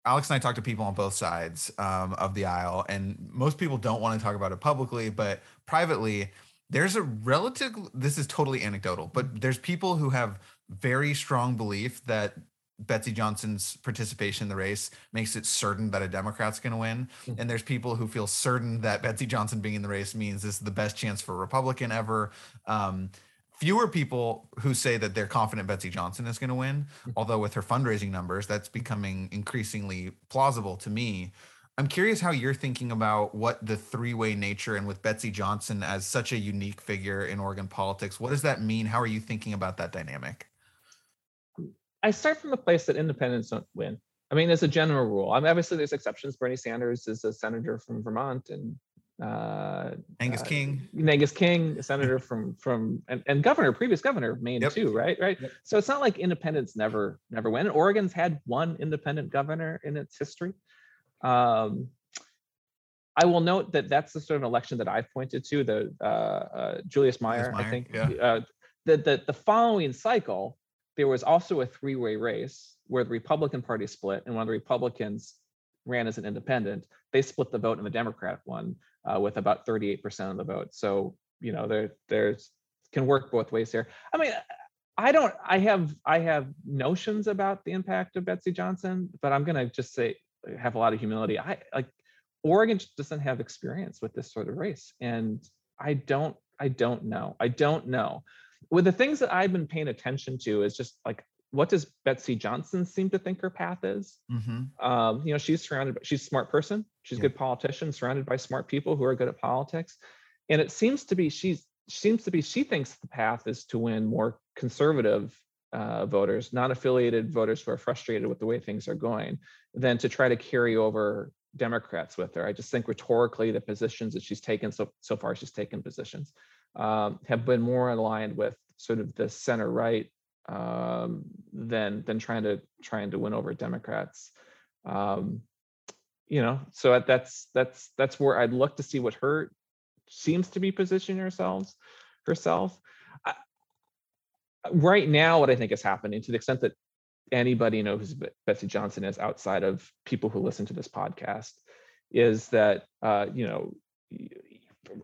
[SPEAKER 1] alex and i talk to people on both sides um, of the aisle and most people don't want to talk about it publicly but privately there's a relative this is totally anecdotal but there's people who have very strong belief that Betsy Johnson's participation in the race makes it certain that a Democrat's going to win. Mm-hmm. And there's people who feel certain that Betsy Johnson being in the race means this is the best chance for a Republican ever. Um, fewer people who say that they're confident Betsy Johnson is going to win, mm-hmm. although with her fundraising numbers, that's becoming increasingly plausible to me. I'm curious how you're thinking about what the three way nature and with Betsy Johnson as such a unique figure in Oregon politics, what does that mean? How are you thinking about that dynamic?
[SPEAKER 2] I start from the place that independents don't win. I mean, as a general rule, I mean, obviously there's exceptions. Bernie Sanders is a senator from Vermont, and uh,
[SPEAKER 1] Angus
[SPEAKER 2] uh,
[SPEAKER 1] King.
[SPEAKER 2] Angus King, a senator from from and, and governor, previous governor of Maine
[SPEAKER 1] Yep.
[SPEAKER 2] too, right? Right.
[SPEAKER 1] Yep.
[SPEAKER 2] So it's not like independents never never win. Oregon's had one independent governor in its history. Um, I will note that that's the sort of election that I've pointed to, the uh, uh, Julius Meier, I
[SPEAKER 1] Meier,
[SPEAKER 2] think.
[SPEAKER 1] yeah.
[SPEAKER 2] Uh, the, the the following cycle, there was also a three-way race where the Republican Party split, and one of the Republicans ran as an independent. They split the vote in the Democratic one uh, with about 38% of the vote. So you know there there's can work both ways here. I mean, I don't. I have I have notions about the impact of Betsy Johnson, but I'm gonna just say have a lot of humility. I like Oregon doesn't have experience with this sort of race, and I don't. I don't know. I don't know. With the things that I've been paying attention to is just like what does Betsy Johnson seem to think her path is?
[SPEAKER 1] Mm-hmm.
[SPEAKER 2] um, you know she's surrounded by she's a smart person. She's a good politician surrounded by smart people who are good at politics. And it seems to be she's seems to be she thinks the path is to win more conservative uh, voters non-affiliated voters who are frustrated with the way things are going than to try to carry over democrats with her. I just think rhetorically the positions that she's taken so so far she's taken positions um, have been more aligned with sort of the center right um, than than trying to trying to win over Democrats. Um, you know, so that's that's that's where I'd look to see what her seems to be positioning herself herself. I, right now, what I think is happening, to the extent that anybody knows who Betsy Johnson is outside of people who listen to this podcast, is that uh, you know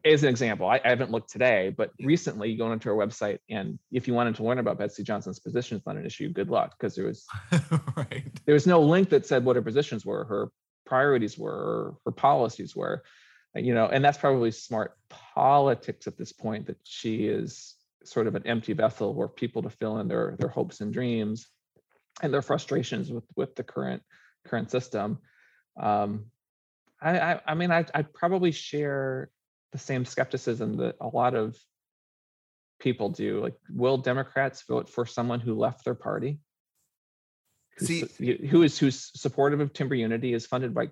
[SPEAKER 2] as an example, I, I haven't looked today, but recently you go onto our website and if you wanted to learn about Betsy Johnson's positions on an issue, good luck because there was
[SPEAKER 1] right.
[SPEAKER 2] there was no link that said what her positions were, her priorities were, or her policies were, Uh, you know, and that's probably smart politics at this point that she is sort of an empty vessel for people to fill in their their hopes and dreams and their frustrations with with the current current system. Um, I, I I mean I I probably share the same skepticism that a lot of people do. Like, will Democrats vote for someone who left their party?
[SPEAKER 1] See-
[SPEAKER 2] who is who's supportive of timber unity is funded by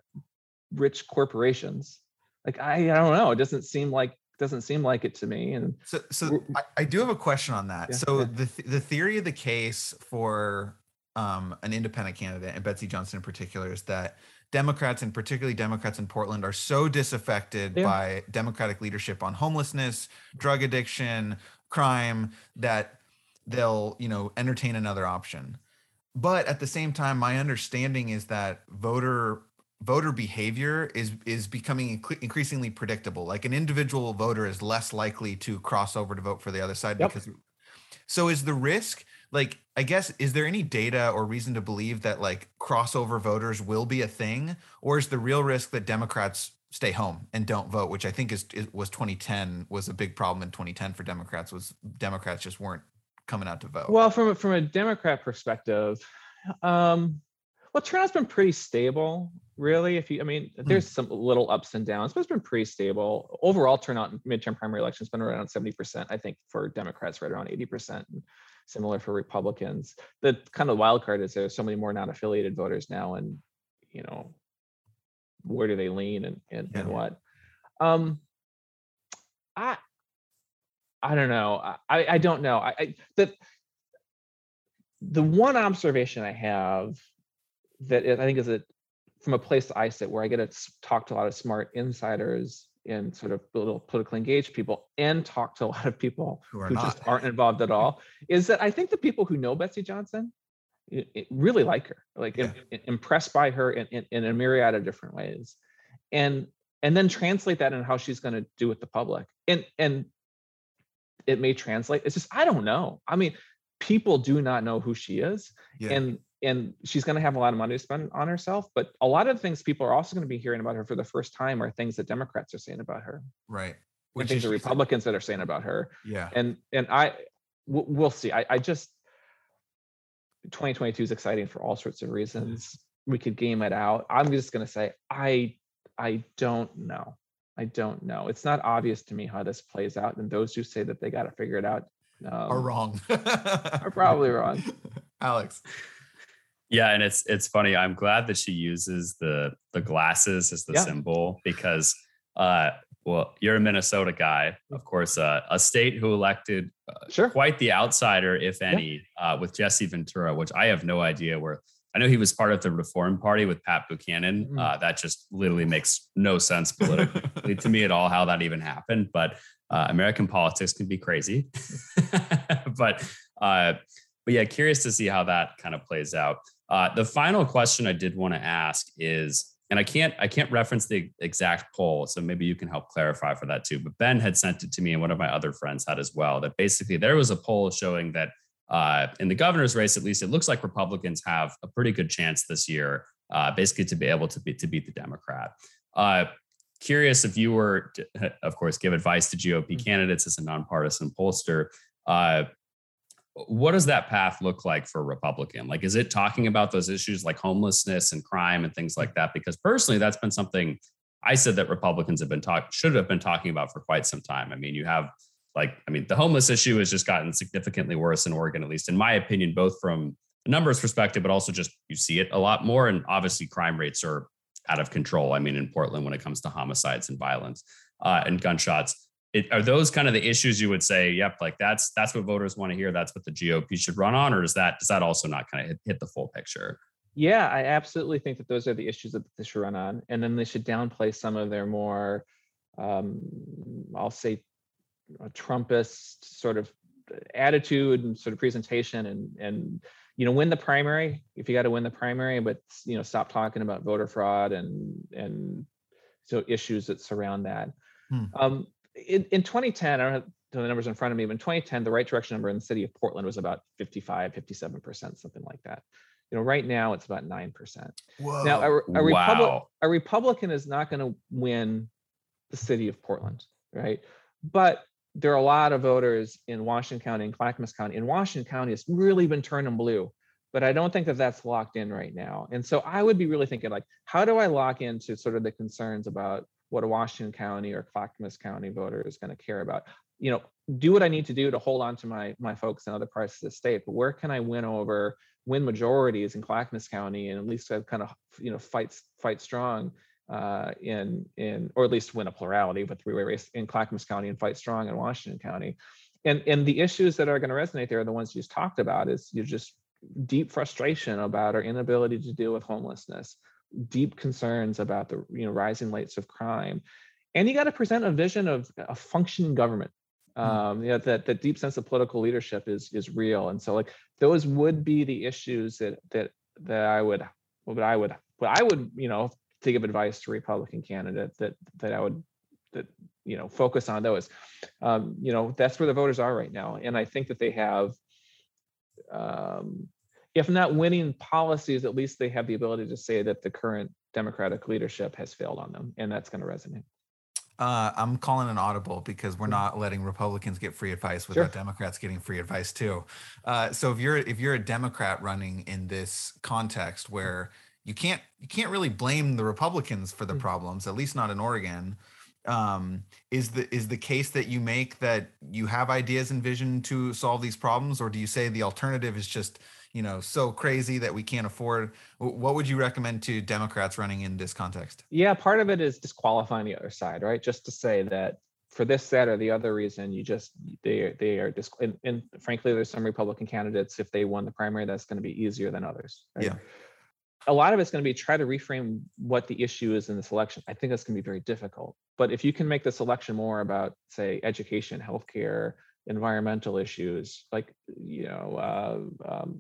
[SPEAKER 2] rich corporations. Like I, I don't know. It doesn't seem like doesn't seem like it to me. And
[SPEAKER 1] So, so I, I do have a question on that.
[SPEAKER 2] Yeah,
[SPEAKER 1] so
[SPEAKER 2] yeah.
[SPEAKER 1] the th- the theory of the case for um, an independent candidate and Betsy Johnson in particular is that Democrats and particularly Democrats in Portland are so disaffected
[SPEAKER 2] Yeah.
[SPEAKER 1] by Democratic leadership on homelessness, drug addiction, crime that they'll you know entertain another option. But at the same time, my understanding is that voter voter behavior is is becoming incre- increasingly predictable. Like an individual voter is less likely to cross over to vote for the other side
[SPEAKER 2] Yep.
[SPEAKER 1] because. So is the risk like I guess is there any data or reason to believe that like crossover voters will be a thing, or is the real risk that Democrats stay home and don't vote, which I think is, was 2010 was a big problem in 2010 for Democrats was Democrats just weren't coming out to vote.
[SPEAKER 2] well, from a- from a Democrat perspective, um, well, turnout's been pretty stable, really. If you, I mean, there's some little ups and downs, but it's been pretty stable. Overall turnout in midterm primary elections been around 70%. I think for Democrats, right around 80%. Similar for Republicans. The kind of wild card is there's so many more non-affiliated voters now, and you know, where do they lean and and, and what? Um, I I don't know. I I I don't know. I, I the the one observation I have that I think is that from a place I sit where I get to talk to a lot of smart insiders and sort of little politically engaged people and talk to a lot of people
[SPEAKER 1] who are
[SPEAKER 2] who just aren't involved at all is that I think the people who know Betsy Johnson i- i- really like her, like im- i- impressed by her in, in, in a myriad of different ways, and and then translate that in how she's going to do with the public, and and it may translate. It's just I don't know. I mean, people do not know who she is,
[SPEAKER 1] Yeah.
[SPEAKER 2] and and she's going to have a lot of money to spend on herself. But a lot of things people are also going to be hearing about her for the first time are things that Democrats are saying about her,
[SPEAKER 1] right.
[SPEAKER 2] and things that Republicans that are saying about her
[SPEAKER 1] Yeah.
[SPEAKER 2] and and I we'll, we'll see. I, I just 2022 is exciting for all sorts of reasons. We could game it out. I'm just gonna say I I don't know. I don't know. It's not obvious to me how this plays out, and those who say that they got to figure it out um,
[SPEAKER 1] are wrong.
[SPEAKER 2] are probably wrong.
[SPEAKER 1] Alex.
[SPEAKER 3] Yeah, and it's it's funny. I'm glad that she uses the the glasses as the
[SPEAKER 2] Yeah.
[SPEAKER 3] symbol because uh well, you're a Minnesota guy, of course, uh, a state who elected
[SPEAKER 2] Sure.
[SPEAKER 3] quite the outsider, if any, uh, with Jesse Ventura, which I have no idea where. I know he was part of the Reform Party with Pat Buchanan.
[SPEAKER 2] Mhm.
[SPEAKER 3] Uh, that just literally makes no sense politically to me at all how that even happened. But uh, American politics can be crazy. but uh, but yeah, curious to see how that kind of plays out. Uh, the final question I did want to ask is, and I can't I can't reference the exact poll, so maybe you can help clarify for that too. But Ben had sent it to me, and one of my other friends had as well. That basically there was a poll showing that uh, in the governor's race, at least, it looks like Republicans have a pretty good chance this year, uh, basically to be able to be to beat the Democrat. Uh, curious if you were, to, of course, give advice to GOP candidates as a nonpartisan pollster. What does that path look like for a Republican? Like, is it talking about those issues like homelessness and crime and things like that? Because personally, that's been something I said that Republicans have been talk should have been talking about for quite some time. I mean, you have like, I mean, the homeless issue has just gotten significantly worse in Oregon, at least in my opinion, both from a numbers perspective, but also just you see it a lot more. And obviously, crime rates are out of control. I mean, in Portland, when it comes to homicides and violence uh, and gunshots, it, are those kind of the issues you would say? Yep, like that's that's what voters want to hear. That's what the GOP should run on, or is that does that also not kind of hit, hit the full picture?
[SPEAKER 2] Yeah, I absolutely think that those are the issues that they should run on, and then they should downplay some of their more, um, I'll say, uh, Trumpist sort of attitude and sort of presentation, and and you know win the primary if you got to win the primary, but you know stop talking about voter fraud and and so issues that surround that.
[SPEAKER 1] Hmm.
[SPEAKER 2] Um, in, in 2010, I don't have the numbers in front of me, but in 2010, the right direction number in the city of Portland was about 55, 57%, something like that. You know, right now it's about 9%.
[SPEAKER 1] Whoa.
[SPEAKER 2] Now, a, a, Republic,
[SPEAKER 3] wow.
[SPEAKER 2] a Republican is not going to win the city of Portland, right? But there are a lot of voters in Washington County and Clackamas County. In Washington County, it's really been turning blue, but I don't think that that's locked in right now. And so I would be really thinking like, how do I lock into sort of the concerns about what a Washington County or Clackamas County voter is going to care about? You know, do what I need to do to hold on to my my folks in other parts of the state, but where can I win over, win majorities in Clackamas County, and at least have kind of you know fight fight strong uh, in in or at least win a plurality of a three-way race in Clackamas County and fight strong in Washington County. And and the issues that are going to resonate there are the ones you just talked about. Is you just deep frustration about our inability to deal with homelessness, deep concerns about the you know rising rates of crime, and you got to present a vision of a functioning government. Um, you know, that that deep sense of political leadership is is real, and so like those would be the issues that that that I would what I would what I would you know to give advice to Republican candidate that that I would that you know focus on those. Um, you know that's where the voters are right now, and I think that they have, um, if not winning policies, at least they have the ability to say that the current Democratic leadership has failed on them, and that's going to resonate.
[SPEAKER 1] Uh, I'm calling an audible because we're not letting Republicans get free advice without
[SPEAKER 2] Sure.
[SPEAKER 1] Democrats getting free advice too. Uh, so if you're if you're a Democrat running in this context where you can't you can't really blame the Republicans for the
[SPEAKER 2] Mm.
[SPEAKER 1] problems, at least not in Oregon. Um, is the is the case that you make that you have ideas and vision to solve these problems, or do you say the alternative is just you know so crazy that we can't afford? What would you recommend to Democrats running in this context?
[SPEAKER 2] Yeah, part of it is disqualifying the other side, right? Just to say that for this, that, or the other reason, you just they they are dis- and, and frankly, there's some Republican candidates if they won the primary, that's going to be easier than others. right?
[SPEAKER 1] Yeah.
[SPEAKER 2] A lot of it's going to be try to reframe what the issue is in this election. I think that's going to be very difficult. But if you can make this election more about, say, education, healthcare, environmental issues, like you know, uh, um,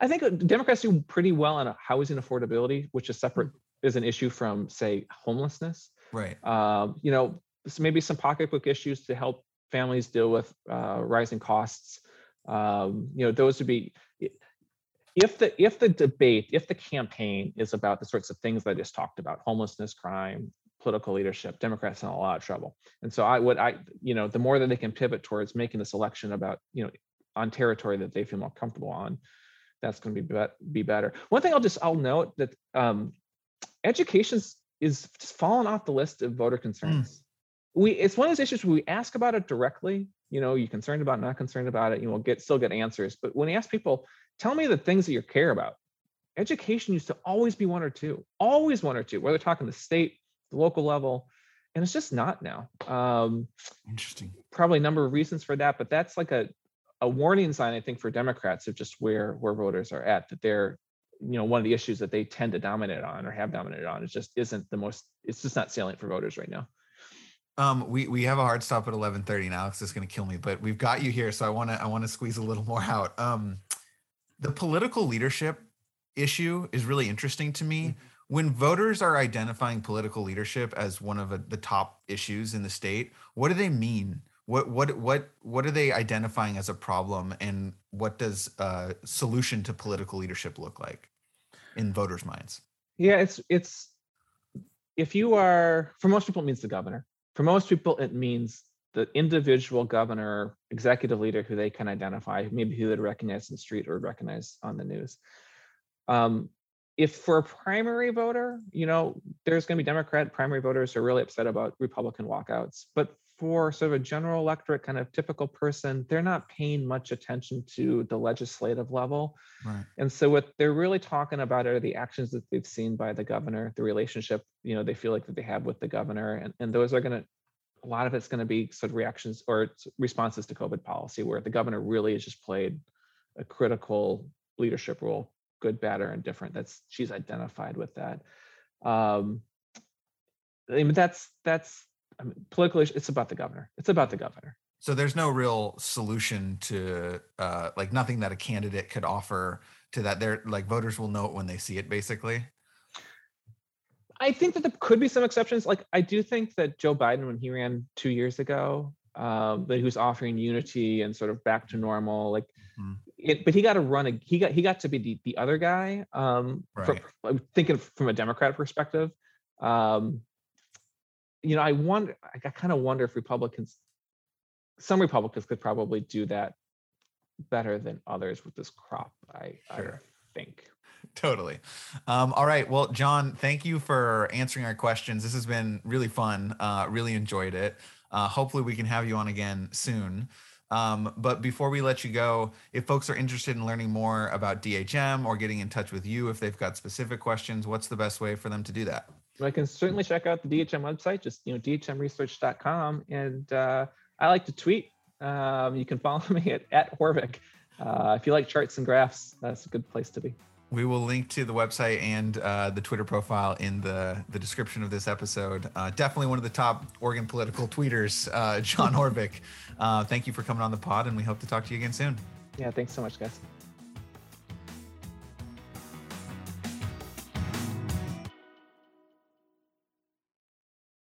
[SPEAKER 2] I think Democrats do pretty well on housing affordability, which is separate is an issue from say homelessness.
[SPEAKER 1] Right.
[SPEAKER 2] um, you know s- maybe some pocketbook issues to help families deal with uh, rising costs. Um, you know those would be if the if the debate if the campaign is about the sorts of things that i just talked about homelessness crime political leadership democrats in a lot of trouble. And so i would i you know the more that they can pivot towards making this election about you know on territory that they feel more comfortable on that's going to be be better one thing i'll just i'll note that um, education is just falling off the list of voter concerns. We it's one of those issues where we ask about it directly. You know, you concerned about, not concerned about it. You will get still get answers. But when you ask people, tell me the things that you care about. education used to always be one or two, always one or two, whether talking the state, the local level, and it's just not now. Um,
[SPEAKER 1] Interesting.
[SPEAKER 2] Probably a number of reasons for that, but that's like a a warning sign, I think, for Democrats of just where where voters are at. That they're, you know, one of the issues that they tend to dominate on or have dominated on. is just isn't the most. It's just not salient for voters right now.
[SPEAKER 1] Um, we we have a hard stop at eleven thirty now. It's just going to kill me, but we've got you here, so I want to I want to squeeze a little more out. Um, the political leadership issue is really interesting to me. Mm-hmm. When voters are identifying political leadership as one of a, the top issues in the state, what do they mean? What what what what are they identifying as a problem, and what does a solution to political leadership look like in voters' minds?
[SPEAKER 2] Yeah, it's it's if you are for most people it means the governor. For most people it means the individual governor, executive leader who they can identify, maybe who they'd recognize in the street or recognize on the news. Um, if for a primary voter, you know, there's going to be Democrat primary voters who are really upset about Republican walkouts. But for sort of a general electorate, kind of typical person, they're not paying much attention to the legislative level. Right. And so what they're really talking about are the actions that they've seen by the governor, the relationship, you know, they feel like that they have with the governor. And, and those are going to, a lot of it's going to be sort of reactions or responses to COVID policy, where the governor really has just played a critical leadership role good, bad, or indifferent. That's she's identified with that. Um, I mean, that's that's I mean, political. It's about the governor. It's about the governor.
[SPEAKER 1] So there's no real solution to uh, like nothing that a candidate could offer to that. They're like voters will know it when they see it, basically.
[SPEAKER 2] I think that there could be some exceptions. Like I do think that Joe Biden, when he ran two years ago, um, that he was offering unity and sort of back to normal. Like mm-hmm it, but he got to run a he got he got to be the, the other guy um right. for, thinking from a democrat perspective um you know i wonder i kind of wonder if republicans some republicans could probably do that better than others with this crop i sure. i think.
[SPEAKER 1] Totally. Um, all right well john thank you for answering our questions. This has been really fun uh, really enjoyed it. Uh, hopefully we can have you on again soon. Um, but before we let you go, if folks are interested in learning more about DHM or getting in touch with you if they've got specific questions, what's the best way for them to do that?
[SPEAKER 2] I can certainly check out the DHM website, just you know dhmresearch.com, and uh, I like to tweet. Um, you can follow me at at Horvick. Uh, if you like charts and graphs, that's a good place to be.
[SPEAKER 1] We will link to the website and uh, the Twitter profile in the, the description of this episode. Uh, definitely one of the top Oregon political tweeters, uh, John Horvick. Uh, thank you for coming on the pod, and we hope to talk to you again soon.
[SPEAKER 2] Yeah, thanks so much, guys.